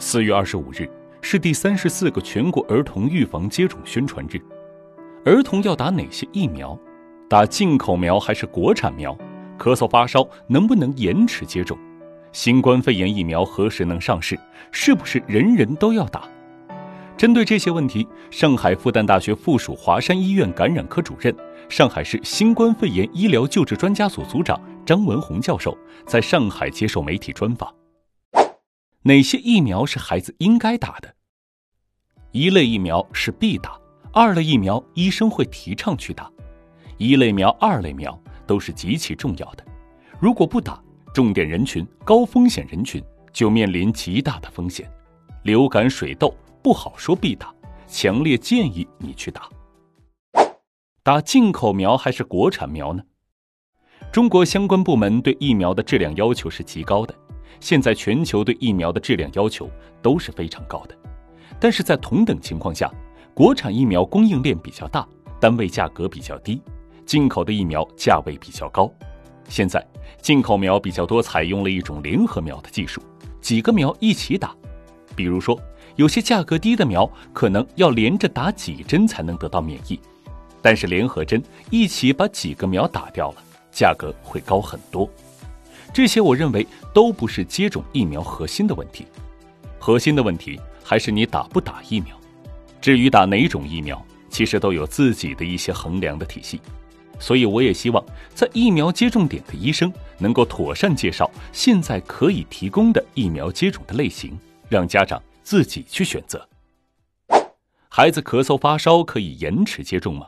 四月二十五日是第三十四个全国儿童预防接种宣传日。儿童要打哪些疫苗？打进口苗还是国产苗？咳嗽发烧能不能延迟接种？新冠肺炎疫苗何时能上市？是不是人人都要打？针对这些问题，上海复旦大学附属华山医院感染科主任、上海市新冠肺炎医疗救治专家组组长张文宏教授在上海接受媒体专访。哪些疫苗是孩子应该打的？一类疫苗是必打，二类疫苗医生会提倡去打。一类苗、二类苗都是极其重要的，如果不打，重点人群、高风险人群就面临极大的风险。流感、水痘。不好说必打，强烈建议你去打。打进口苗还是国产苗呢？中国相关部门对疫苗的质量要求是极高的，现在全球对疫苗的质量要求都是非常高的。但是在同等情况下，国产疫苗供应链比较大，单位价格比较低；进口的疫苗价位比较高。现在进口苗比较多，采用了一种联合苗的技术，几个苗一起打，比如说。有些价格低的苗，可能要连着打几针才能得到免疫，但是联合针一起把几个苗打掉了，价格会高很多。这些我认为都不是接种疫苗核心的问题，核心的问题还是你打不打疫苗。至于打哪种疫苗，其实都有自己的一些衡量的体系，所以我也希望在疫苗接种点的医生能够妥善介绍现在可以提供的疫苗接种的类型，让家长。自己去选择。孩子咳嗽发烧可以延迟接种吗？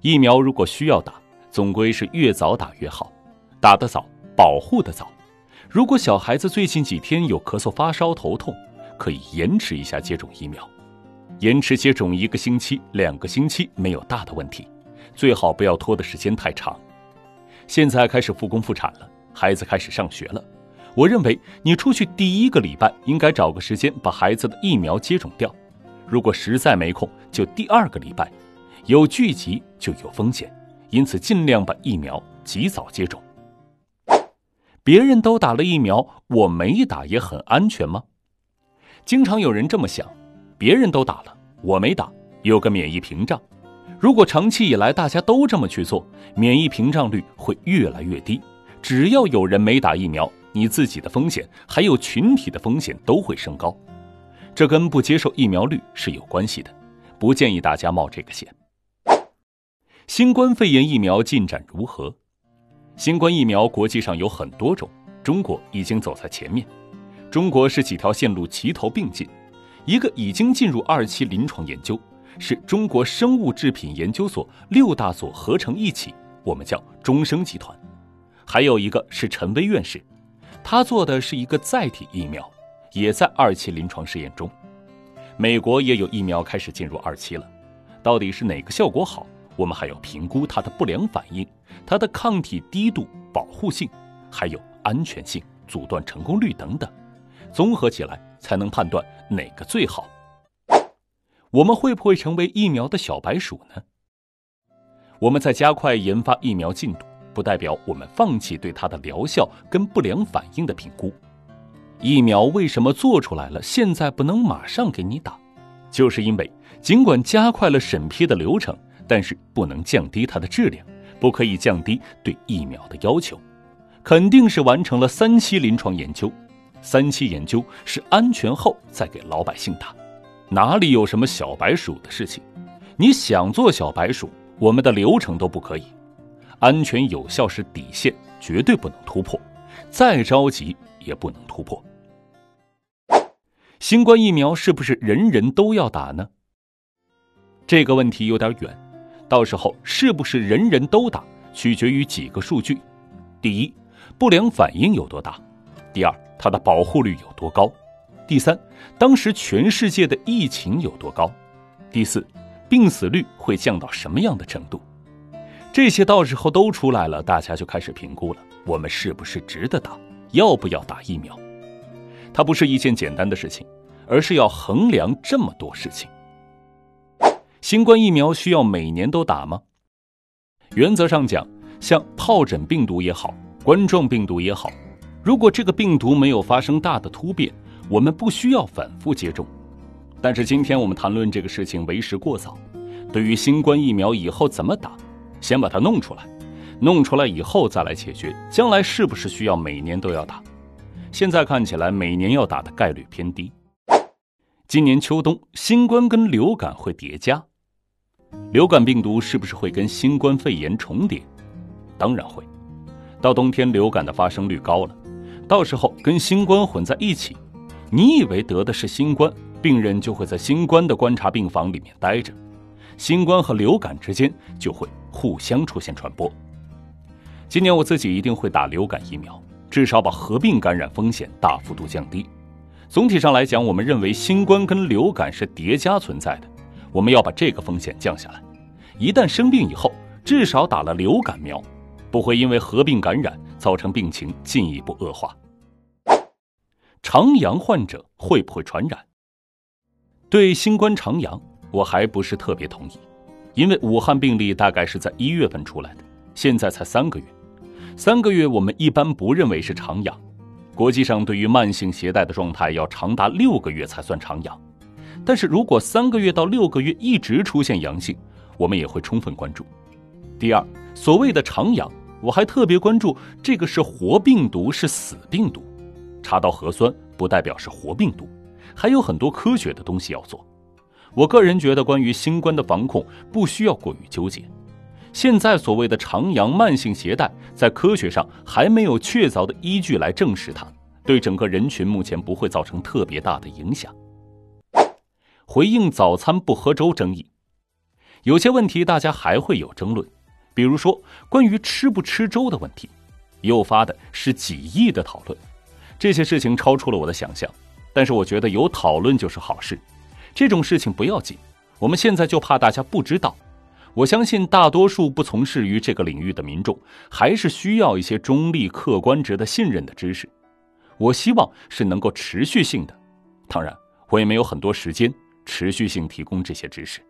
疫苗如果需要打，总归是越早打越好，打得早，保护的早。如果小孩子最近几天有咳嗽发烧头痛，可以延迟一下接种疫苗，延迟接种一个星期、两个星期没有大的问题，最好不要拖的时间太长。现在开始复工复产了，孩子开始上学了。我认为你出去第一个礼拜应该找个时间把孩子的疫苗接种掉，如果实在没空，就第二个礼拜。有聚集就有风险，因此尽量把疫苗及早接种。别人都打了疫苗，我没打也很安全吗？经常有人这么想，别人都打了，我没打，有个免疫屏障。如果长期以来大家都这么去做，免疫屏障率会越来越低。只要有人没打疫苗，你自己的风险还有群体的风险都会升高，这跟不接受疫苗率是有关系的，不建议大家冒这个险。新冠肺炎疫苗进展如何？新冠疫苗国际上有很多种，中国已经走在前面。中国是几条线路齐头并进，一个已经进入二期临床研究，是中国生物制品研究所六大所合成一起，我们叫中生集团；还有一个是陈薇院士。他做的是一个载体疫苗，也在二期临床试验中。美国也有疫苗开始进入二期了，到底是哪个效果好？我们还要评估它的不良反应、它的抗体低度、保护性，还有安全性、阻断成功率等等，综合起来才能判断哪个最好。我们会不会成为疫苗的小白鼠呢？我们在加快研发疫苗进度。不代表我们放弃对它的疗效跟不良反应的评估。疫苗为什么做出来了，现在不能马上给你打？就是因为尽管加快了审批的流程，但是不能降低它的质量，不可以降低对疫苗的要求。肯定是完成了三期临床研究，三期研究是安全后再给老百姓打，哪里有什么小白鼠的事情？你想做小白鼠，我们的流程都不可以。安全有效是底线，绝对不能突破，再着急也不能突破。新冠疫苗是不是人人都要打呢？这个问题有点远，到时候是不是人人都打，取决于几个数据：第一，不良反应有多大；第二，它的保护率有多高；第三，当时全世界的疫情有多高；第四，病死率会降到什么样的程度。这些到时候都出来了，大家就开始评估了，我们是不是值得打，要不要打疫苗？它不是一件简单的事情，而是要衡量这么多事情。新冠疫苗需要每年都打吗？原则上讲，像疱疹病毒也好，冠状病毒也好，如果这个病毒没有发生大的突变，我们不需要反复接种。但是今天我们谈论这个事情为时过早。对于新冠疫苗以后怎么打，先把它弄出来，弄出来以后再来解决将来是不是需要每年都要打。现在看起来每年要打的概率偏低。今年秋冬，新冠跟流感会叠加，流感病毒是不是会跟新冠肺炎重叠？当然会。到冬天，流感的发生率高了，到时候跟新冠混在一起，你以为得的是新冠，病人就会在新冠的观察病房里面待着。新冠和流感之间就会互相出现传播。今年我自己一定会打流感疫苗，至少把合并感染风险大幅度降低。总体上来讲，我们认为新冠跟流感是叠加存在的，我们要把这个风险降下来。一旦生病以后，至少打了流感苗，不会因为合并感染造成病情进一步恶化。长阳患者会不会传染？对新冠长阳。我还不是特别同意，因为武汉病例大概是在一月份出来的，现在才三个月，三个月我们一般不认为是长阳，国际上对于慢性携带的状态要长达六个月才算长阳，但是如果三个月到六个月一直出现阳性，我们也会充分关注。第二，所谓的长阳，我还特别关注这个是活病毒是死病毒，查到核酸不代表是活病毒，还有很多科学的东西要做。我个人觉得，关于新冠的防控不需要过于纠结。现在所谓的长阳慢性携带，在科学上还没有确凿的依据来证实它，对整个人群目前不会造成特别大的影响。回应早餐不喝粥争议，有些问题大家还会有争论，比如说关于吃不吃粥的问题，诱发的是几亿的讨论。这些事情超出了我的想象，但是我觉得有讨论就是好事。这种事情不要紧，我们现在就怕大家不知道。我相信大多数不从事于这个领域的民众，还是需要一些中立、客观、值得信任的知识。我希望是能够持续性的，当然，我也没有很多时间持续性提供这些知识。